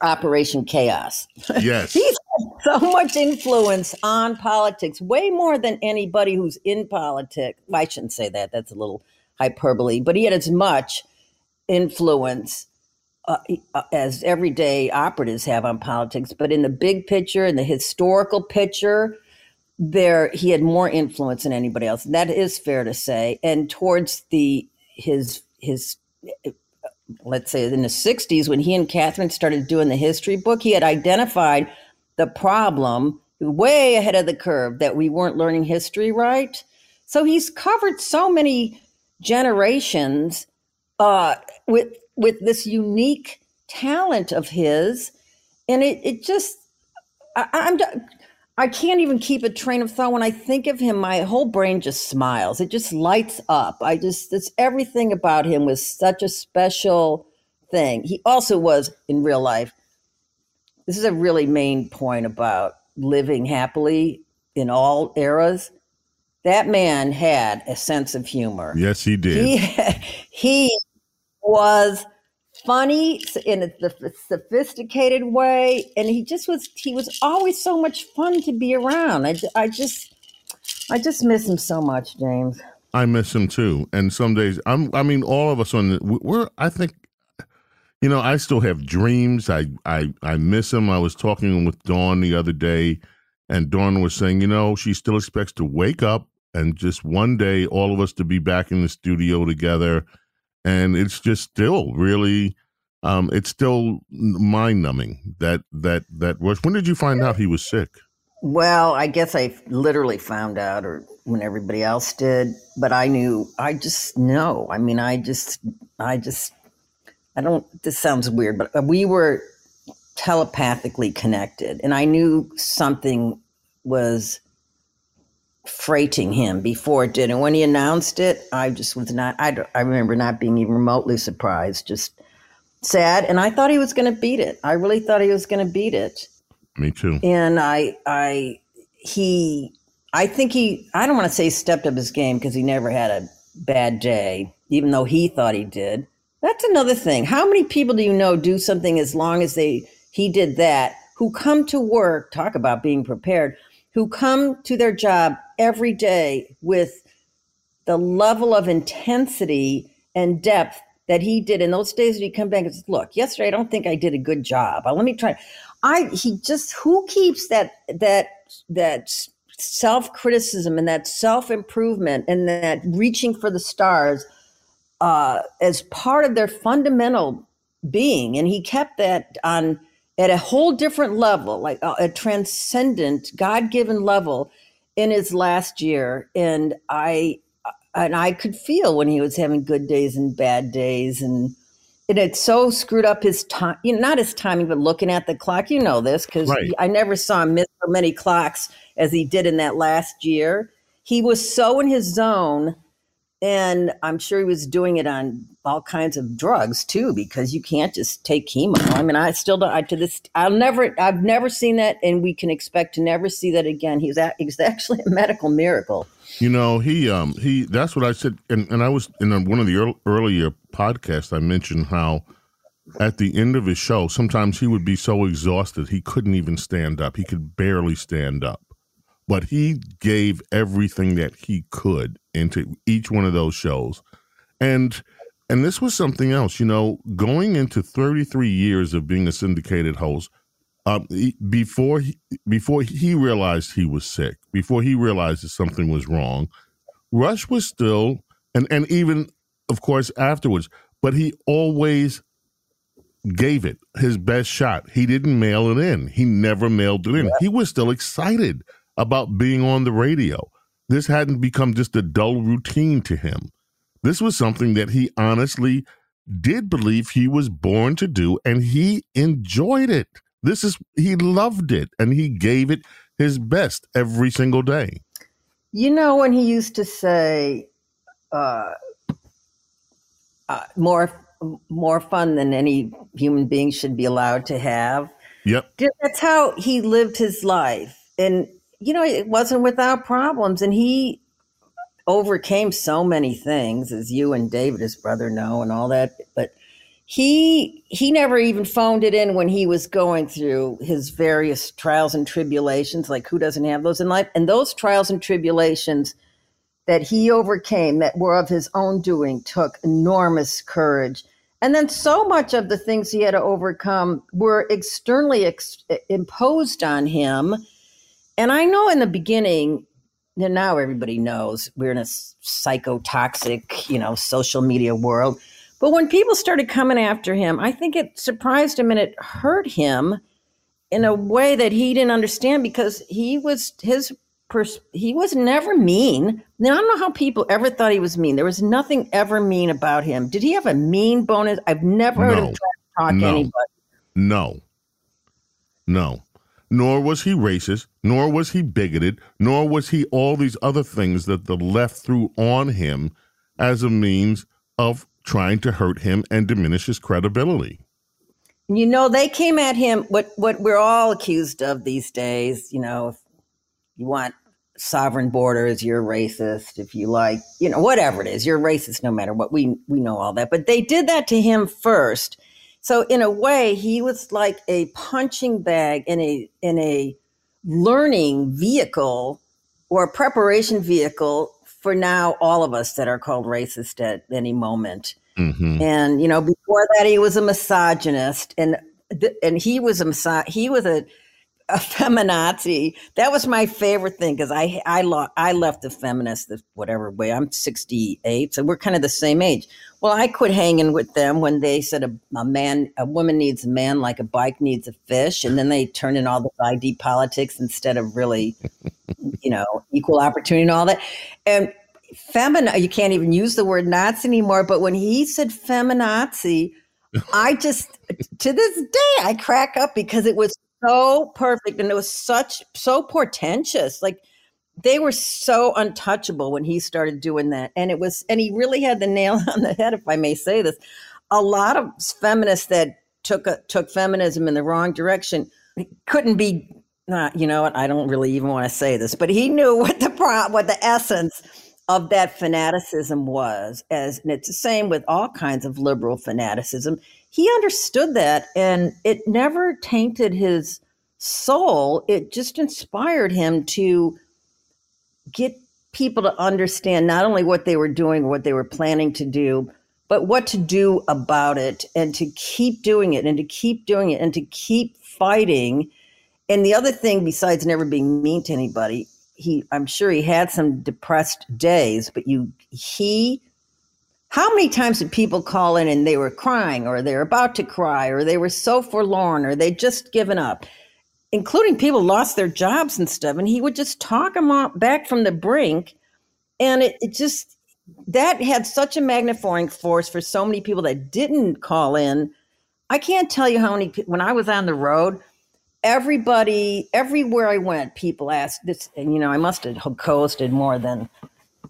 Operation Chaos. [laughs] Yes. He's had so much influence on politics, way more than anybody who's in politics. I shouldn't say that, that's a little hyperbole, but he had as much influence. Uh, uh as everyday operatives have on politics, but in the big picture, in the historical picture, there he had more influence than anybody else. That is fair to say. And towards the his his let's say in the 60s when he and Kathryn started doing the history book, he had identified the problem way ahead of the curve that we weren't learning history right. So he's covered so many generations uh, with with this unique talent of his, and it it just I, I'm I can't even keep a train of thought. When I think of him, my whole brain just smiles. It just lights up. I just, it's everything about him was such a special thing. He also was in real life. This is a really main point about living happily in all eras. That man had a sense of humor. Yes, he did. He, [laughs] he was funny in a sophisticated way and he just was he was always so much fun to be around. I, I just i just miss him so much james. I miss him too and some days i'm i mean all of us on the, we're i think you know i still have dreams. I i i miss him. I was talking with dawn the other day and dawn was saying you know she still expects to wake up and just one day all of us to be back in the studio together and it's just still really um, it's still mind numbing that that that was. When did you find out he was sick? Well i guess i literally found out or when everybody else did but i knew i just know. I mean i just i just i don't this sounds weird but we were telepathically connected and i knew something was freighting him before it did. And when he announced it, I just was not, I, I remember not being even remotely surprised, just sad. And I thought he was going to beat it. I really thought he was going to beat it. Me too. And I, I, he, I think he, I don't want to say stepped up his game because he never had a bad day, even though he thought he did. That's another thing. How many people do you know do something as long as they, he did that, who come to work, talk about being prepared, who come to their job every day with the level of intensity and depth that he did in those days when he come back and says, look, yesterday I don't think I did a good job. Uh, let me try. I he just who keeps that that that self criticism and that self improvement and that reaching for the stars uh, as part of their fundamental being, and he kept that on at a whole different level, like a, a transcendent, God given level in his last year. And I, and I could feel when he was having good days and bad days. And, it so screwed up his time, you know, not his timing, but looking at the clock. You know this because right. I never saw him miss so many clocks as he did in that last year. He was so in his zone And I'm sure he was doing it on all kinds of drugs too, because you can't just take chemo. I mean, I still don't. I, to this, I'll never. I've never seen that, and we can expect to never see that again. He's a, he's [laughs] actually a medical miracle. You know, he um he. That's what I said, and and I was in one of the earlier podcasts. I mentioned how at the end of his show, sometimes he would be so exhausted he couldn't even stand up. He could barely stand up but he gave everything that he could into each one of those shows. And and this was something else you know going into 33 years of being a syndicated host um, before he, before he realized he was sick before he realized that something was wrong rush was still and and even of course afterwards but he always gave it his best shot. He didn't mail it in. He never mailed it in. He was still excited about being on the radio. This hadn't become just a dull routine to him. This was something that he honestly did believe he was born to do, and he enjoyed it. This is, he loved it, and he gave it his best every single day. You know, when he used to say, uh, uh, more more fun than any human being should be allowed to have. Yep. That's how he lived his life. And you know, it wasn't without problems. And he overcame so many things, as you and David, his brother, know, and all that. But he he never even phoned it in when he was going through his various trials and tribulations. Like who doesn't have those in life? And those trials and tribulations that he overcame, that were of his own doing, took enormous courage. And then so much of the things he had to overcome were externally ex- imposed on him and I know in the beginning, and now everybody knows we're in a psychotoxic, you know, social media world. But when people started coming after him, I think it surprised him and it hurt him in a way that he didn't understand because he was his pers- he was never mean. Now I don't know how people ever thought he was mean. There was nothing ever mean about him. Did he have a mean bonus? I've never heard no. him talk no. anybody. No. No nor was he racist, nor was he bigoted, nor was he all these other things that the left threw on him as a means of trying to hurt him and diminish his credibility. You know, they came at him what what we're all accused of these days, you know, if you want sovereign borders, you're racist. If you like, you know, whatever it is, you're racist no matter what. We we know all that. But they did that to him first so in a way, he was like a punching bag in a in a learning vehicle or a preparation vehicle for now all of us that are called racist at any moment. Mm-hmm. And you know, before that, he was a misogynist, and and he was a miso- he was a a feminazi. That was my favorite thing because I I, lo- I left the feminist whatever way. I'm 68, so we're kind of the same age. Well, I quit hanging with them when they said a, a man, a woman needs a man like a bike needs a fish, and then they turned in all the ID politics instead of really, you know, equal opportunity and all that. And feminazi, you can't even use the word Nazi anymore. But when he said feminazi, I just to this day I crack up because it was so perfect and it was such so portentous. Like they were so untouchable when he started doing that. And it was, and he really had the nail [laughs] on the head, if I may say this. A lot of feminists that took a, took feminism in the wrong direction couldn't be. Not, you know what? I don't really even want to say this, but he knew [laughs] what the what the essence of that fanaticism was. As and it's the same with all kinds of liberal fanaticism. He understood that, and it never tainted his soul. It just inspired him to get people to understand not only what they were doing, what they were planning to do, but what to do about it and to keep doing it and to keep doing it and to keep fighting. And the other thing, besides never being mean to anybody, he I'm sure he had some depressed days, but you he how many times did people call in and they were crying or they're about to cry or they were so forlorn or they just given up? including people lost their jobs and stuff. And he would just talk them back from the brink. And it, it just, that had such a magnifying force for so many people that didn't call in. I can't tell you how many, when I was on the road, everybody, everywhere I went, people asked this, and you know, I must have hosted more than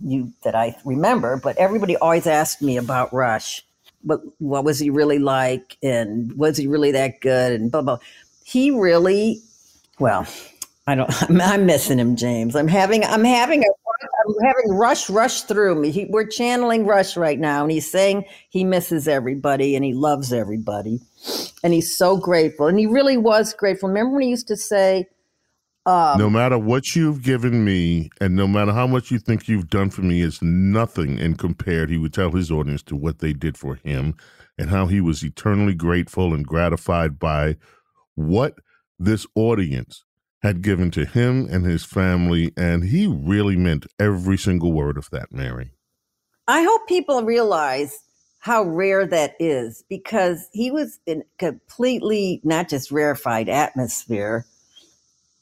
you that I remember, but everybody always asked me about Rush. But what was he really like, and was he really that good, and blah blah. He really, well, I don't. [laughs] I'm, I'm missing him, James. I'm having. I'm having a. I'm having Rush rush through me. He, we're channeling Rush right now, and he's saying he misses everybody and he loves everybody, and he's so grateful. And he really was grateful. Remember when he used to say, um, no matter what you've given me, and no matter how much you think you've done for me, is nothing in compared. He would tell his audience to what they did for him, and how he was eternally grateful and gratified by what this audience had given to him and his family, and he really meant every single word of that, Mary. I hope people realize how rare that is because he was in completely not just rarefied atmosphere,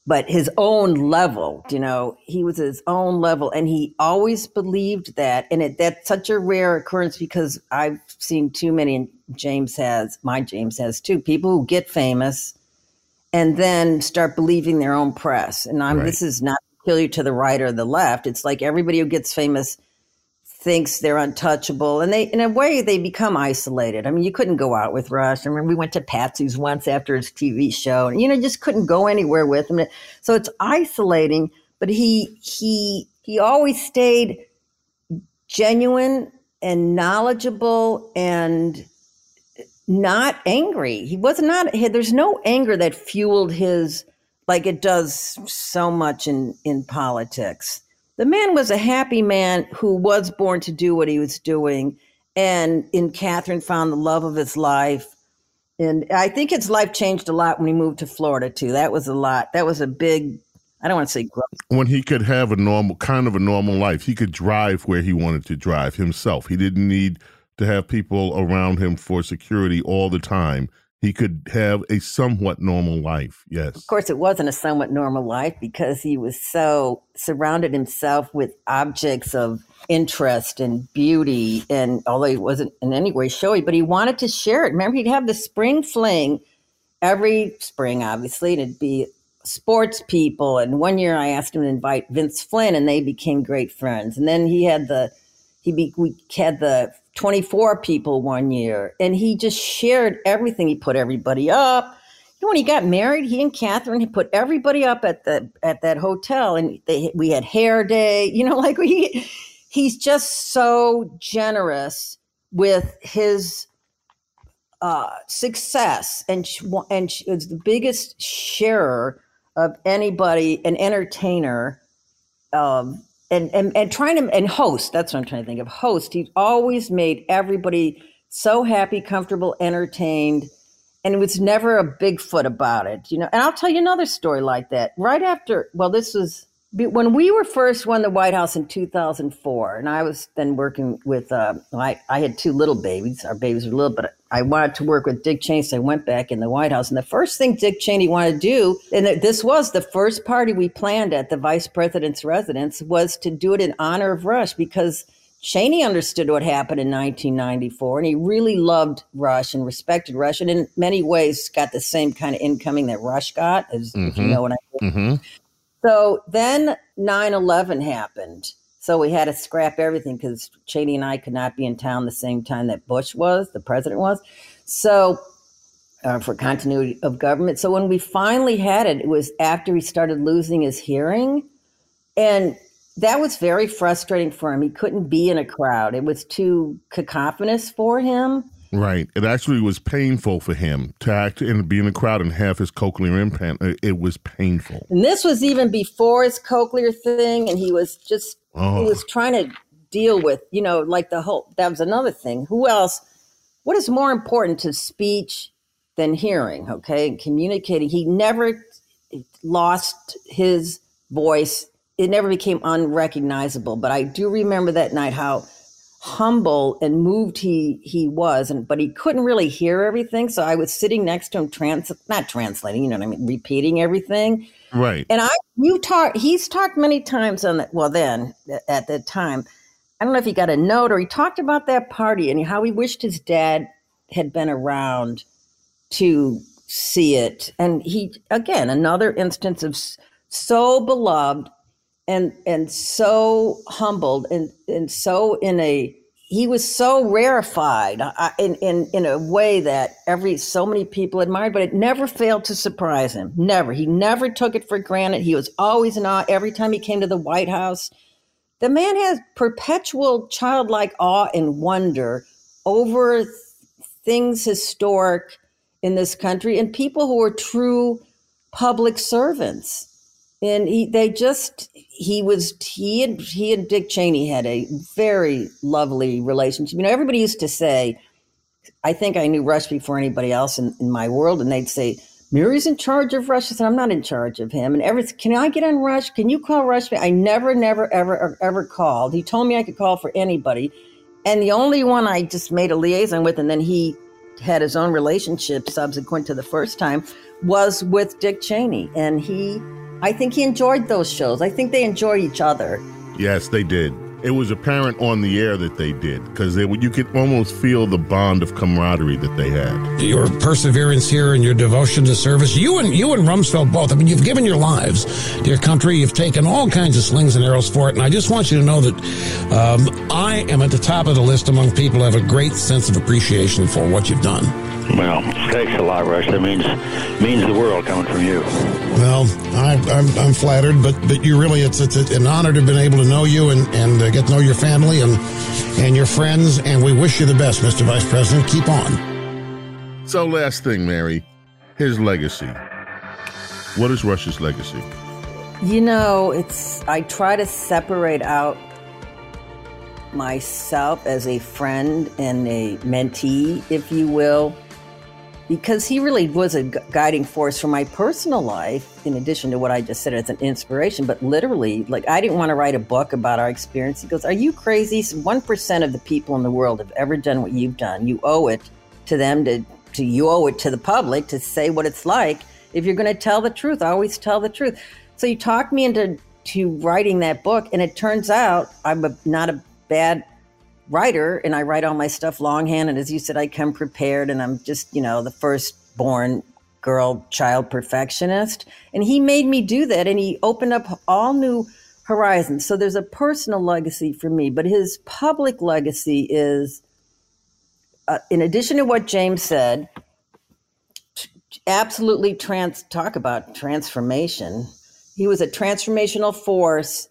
but his own level. You know, he was his own level, and he always believed that. And it, that's such a rare occurrence because I've seen too many, and James has, my James has too, people who get famous and then start believing their own press. And I'm right. this is not peculiar to the right or the left. It's like everybody who gets famous thinks they're untouchable and they in a way they become isolated. I mean, you couldn't go out with Rush. I mean, we went to Patsy's once after his TV show and you know just couldn't go anywhere with him. So it's isolating, but he he he always stayed genuine and knowledgeable and not angry. He was not, there's no anger that fueled his, like it does so much in, in politics. The man was a happy man who was born to do what he was doing. And in Kathryn found the love of his life. And I think his life changed a lot when he moved to Florida too. That was a lot. That was a big I don't want to say growth. When he could have a normal kind of a normal life, he could drive where he wanted to drive himself. He didn't need to have people around him for security all the time. He could have a somewhat normal life. Yes. Of course, it wasn't a somewhat normal life because he was so surrounded himself with objects of interest and beauty. And although he wasn't in any way showy, but he wanted to share it. Remember, he'd have the spring fling every spring, obviously, and it'd be sports people. And one year I asked him to invite Vince Flynn, and they became great friends. And then he had the he be, we had the 24 people one year, and he just shared everything. He put everybody up. You know, when he got married, he and Kathryn he put everybody up at the at that hotel, and they we had hair day. [laughs] You know, like he he's just so generous with his uh, success, and and is the biggest sharer of anybody, an entertainer. Um, and, and and trying to and host that's what i'm trying to think of host. He always made everybody so happy comfortable entertained and it was never a bigfoot about it you know? And i'll tell you another story like that. Right after well this was when we were first won the White House in 2004, and I was then working with, uh, I, I had two little babies. Our babies were little, but I wanted to work with Dick Cheney, so I went back in the White House. And the first thing Dick Cheney wanted to do, and this was the first party we planned at the vice president's residence, was to do it in honor of Rush because Cheney understood what happened in 1994, and he really loved Rush and respected Rush, and in many ways got the same kind of incoming that Rush got, as mm-hmm. you know what I mean. Mm-hmm. So then 9 11 happened. So we had to scrap everything because Cheney and I could not be in town the same time that Bush was, the president was. So uh, for continuity of government. So when we finally had it, it was after he started losing his hearing. And that was very frustrating for him. He couldn't be in a crowd, it was too cacophonous for him. Right. It actually was painful for him to act and be in the crowd and have his cochlear implant. Uh, it was painful. And this was even before his cochlear thing, and he was just oh. he was trying to deal with, you know, like the whole. That was another thing. Who else? What is more important to speech than hearing? Okay, and communicating. He never lost his voice. It never became unrecognizable. But I do remember that night how humble and moved he he was and but he couldn't really hear everything. So i was sitting next to him trans not translating you know what i mean repeating everything. Right. And i you talk he's talked many times on that well then at that time. I don't know if he got a note or he talked about that party and how he wished his dad had been around to see it. And he again another instance of so beloved and and so humbled and and so in a he was so rarefied in, in in a way that every so many people admired, but it never failed to surprise him. Never. He never took it for granted. He was always in awe every time he came to the White House. The man has perpetual childlike awe and wonder over th- things historic in this country and people who are true public servants. And he, they just he was he and he and Dick Cheney had a very lovely relationship. You know, everybody used to say, I think I knew Rush before anybody else in, in my world, and they'd say, Mary's in charge of Rush. Said, I'm not in charge of him. And every can I get on Rush? Can you call Rush? I never, never, ever, ever called. He told me I could call for anybody. And the only one I just made a liaison with, and then he had his own relationship subsequent to the first time, was with Dick Cheney. And he I think he enjoyed those shows. I think they enjoy each other. Yes, they did. It was apparent on the air that they did because you could almost feel the bond of camaraderie that they had. Your perseverance here and your devotion to service, you and you and Rumsfeld both. I mean, you've given your lives to your country. You've taken all kinds of slings and arrows for it, and I just want you to know that um, I am at the top of the list among people who have a great sense of appreciation for what you've done. Well, thanks a lot, Rush. That means means the world coming from you. Well, I, am I'm, I'm flattered, but but you really it's it's an honor to have been able to know you and and uh, get to know your family and and your friends, and we wish you the best, Mr. Vice President. Keep on. So, last thing, Mary, his legacy. What is Rush's legacy? You know, it's I try to separate out myself as a friend and a mentee, if you will, because he really was a guiding force for my personal life in addition to what i just said as an inspiration but literally like i didn't want to write a book about our experience. He goes are you crazy? 1% of the people in the world have ever done what you've done. You owe it to them to, to you owe it to the public to say what it's like. If you're going to tell the truth always tell the truth. So you talked me into to writing that book and it turns out i'm a, not a bad writer and I write all my stuff longhand. And as you said, I come prepared and I'm just, you know, the first-born girl child perfectionist. And he made me do that and he opened up all new horizons. So there's a personal legacy for me, but his public legacy is, uh, in addition to what James said, absolutely trans talk about transformation. He was a transformational force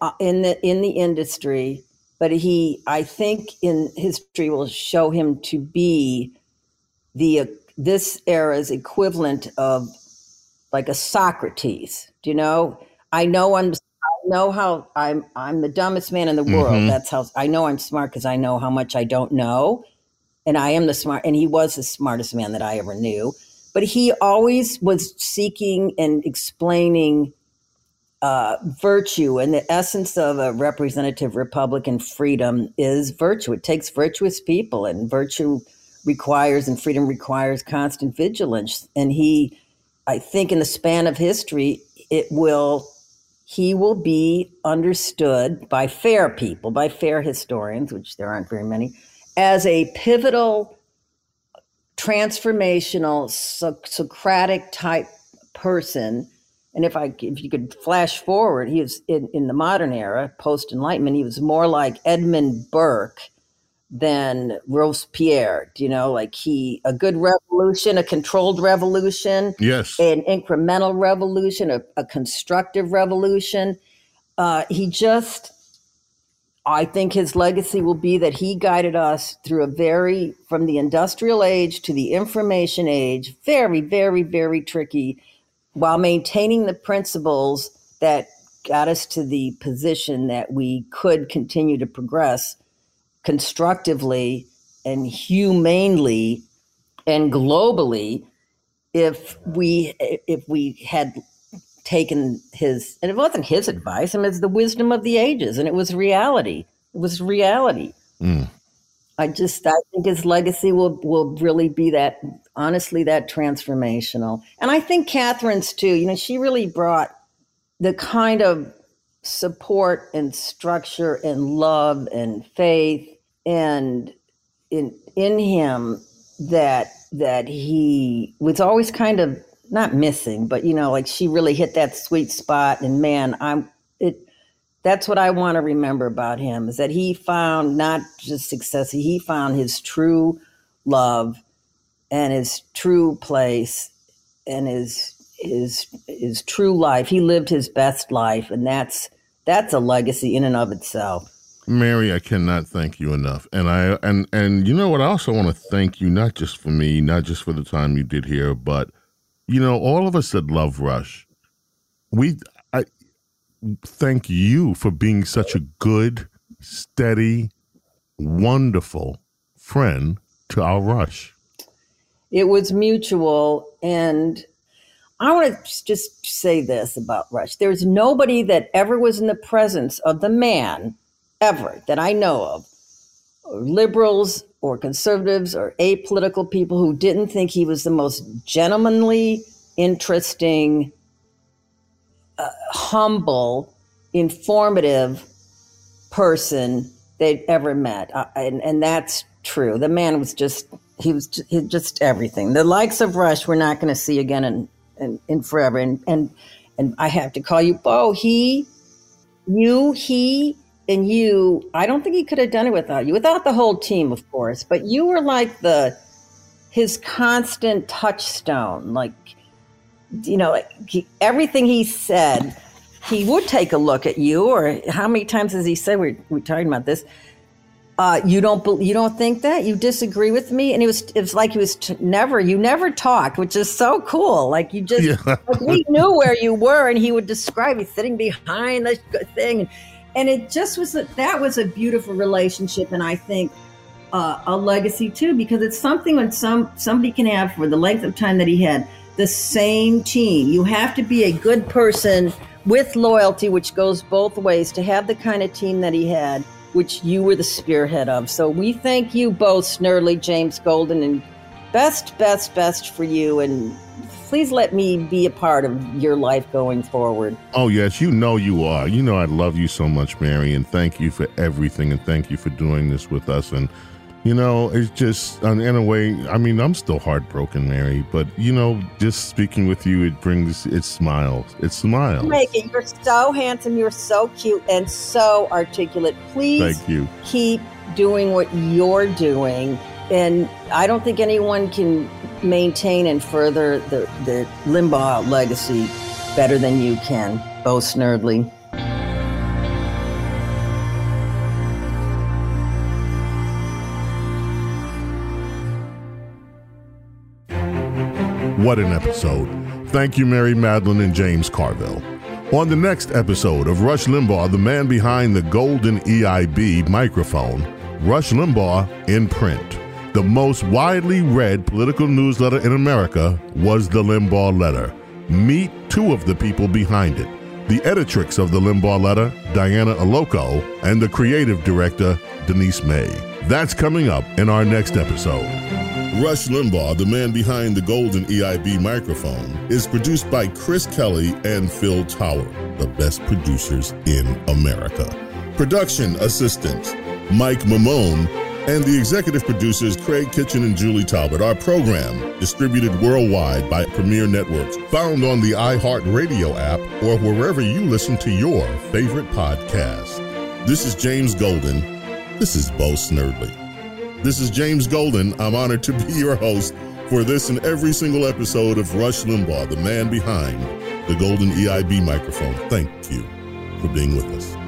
uh, in the in the industry but he, I think, in history will show him to be the uh, this era's equivalent of like a Socrates. Do you know? I know I'm. I know how I'm. I'm the dumbest man in the world. Mm-hmm. That's how I know I'm smart because I know how much I don't know, and I am the smart. And he was the smartest man that I ever knew. But he always was seeking and explaining uh, virtue and the essence of a representative Republican freedom is virtue. It takes virtuous people, and virtue requires and freedom requires constant vigilance. And he, I think, in the span of history, it will. He will be understood by fair people, by fair historians, which there aren't very many, as a pivotal, transformational, Socratic type person and if I, if you could flash forward, he was in, in the modern era, post Enlightenment, he was more like Edmund Burke than Robespierre. You know, like he, a good revolution, a controlled revolution, yes, an incremental revolution, a, a constructive revolution. Uh, he just, I think his legacy will be that he guided us through a very, from the industrial age to the information age, very, very, very tricky while maintaining the principles that got us to the position that we could continue to progress constructively and humanely and globally if we if we had taken his and it wasn't his advice I mean it's the wisdom of the ages and it was reality it was reality mm. I just I think his legacy will will really be that honestly that transformational. And I think Kathryn's too. You know, she really brought the kind of support and structure and love and faith and in in him that that he was always kind of not missing, but you know, like she really hit that sweet spot. And man, I'm it That's what I want to remember about him is that he found not just success, he found his true love and his true place and his his his true life. He lived his best life and that's that's a legacy in and of itself. Mary, I cannot thank you enough. And I and and you know what? I also want to thank you not just for me, not just for the time you did here, but you know, all of us that love Rush, we I thank you for being such a good, steady, wonderful friend to our Rush. It was mutual and I want to just say this about Rush. There's nobody that ever was in the presence of the man ever that I know of, liberals or conservatives or apolitical people who didn't think he was the most gentlemanly, interesting, uh, humble, informative person they'd ever met. Uh, and, and that's true. The man was just, he was just, he, just everything. The likes of Rush we're not going to see again in, in, in forever. And, and, and I have to call you Bo. He, you, he, and you, I don't think he could have done it without you, without the whole team, of course. But you were like the his constant touchstone. Like, you know, he, everything he said, he would take a look at you. Or how many times has he said we're, we're talking about this? Uh, you don't you don't think that? You disagree with me? And it was it was like he was t- never you never talked which is so cool. Like you just yeah. like we [laughs] knew where you were and he would describe you sitting behind the thing. And and it just was a, that was a beautiful relationship and i think uh, a legacy too because it's something when some somebody can have for the length of time that he had the same team. You have to be a good person with loyalty which goes both ways to have the kind of team that he had which you were the spearhead of so we thank you both snerdley james golden and best best best for you and please let me be a part of your life going forward. Oh, yes, you know you are. You know I love you so much, Mary, and thank you for everything, and thank you for doing this with us. And, you know, it's just, in a way, I mean, I'm still heartbroken, Mary, but, you know, just speaking with you, it brings, it smiles. It smiles. Make it. You're so handsome. You're so cute and so articulate. Please thank you. keep doing what you're doing. And I don't think anyone can maintain and further the, the Limbaugh legacy better than you can, Bo Snerdley. What an episode. Thank you, Mary Matalin and James Carville. On the next episode of Rush Limbaugh, the man behind the golden EIB microphone, Rush Limbaugh in print. The most widely read political newsletter in America was the Limbaugh Letter. Meet two of the people behind it the editrix of the Limbaugh Letter, Diana Aloco, and the creative director, Denise May. That's coming up in our next episode. Rush Limbaugh, the man behind the golden EIB microphone, is produced by Chris Kelly and Phil Tower, the best producers in America. Production assistant Mike Mamone and the executive producers Craig Kitchen and Julie Talbot. Our program distributed worldwide by Premiere Networks, found on the iHeartRadio app or wherever you listen to your favorite podcast. This is James Golden. This is Bo Snerdley. This is James Golden. I'm honored to be [laughs] your host for this and every single episode of Rush Limbaugh, the man behind the golden EIB microphone. Thank you for being with us.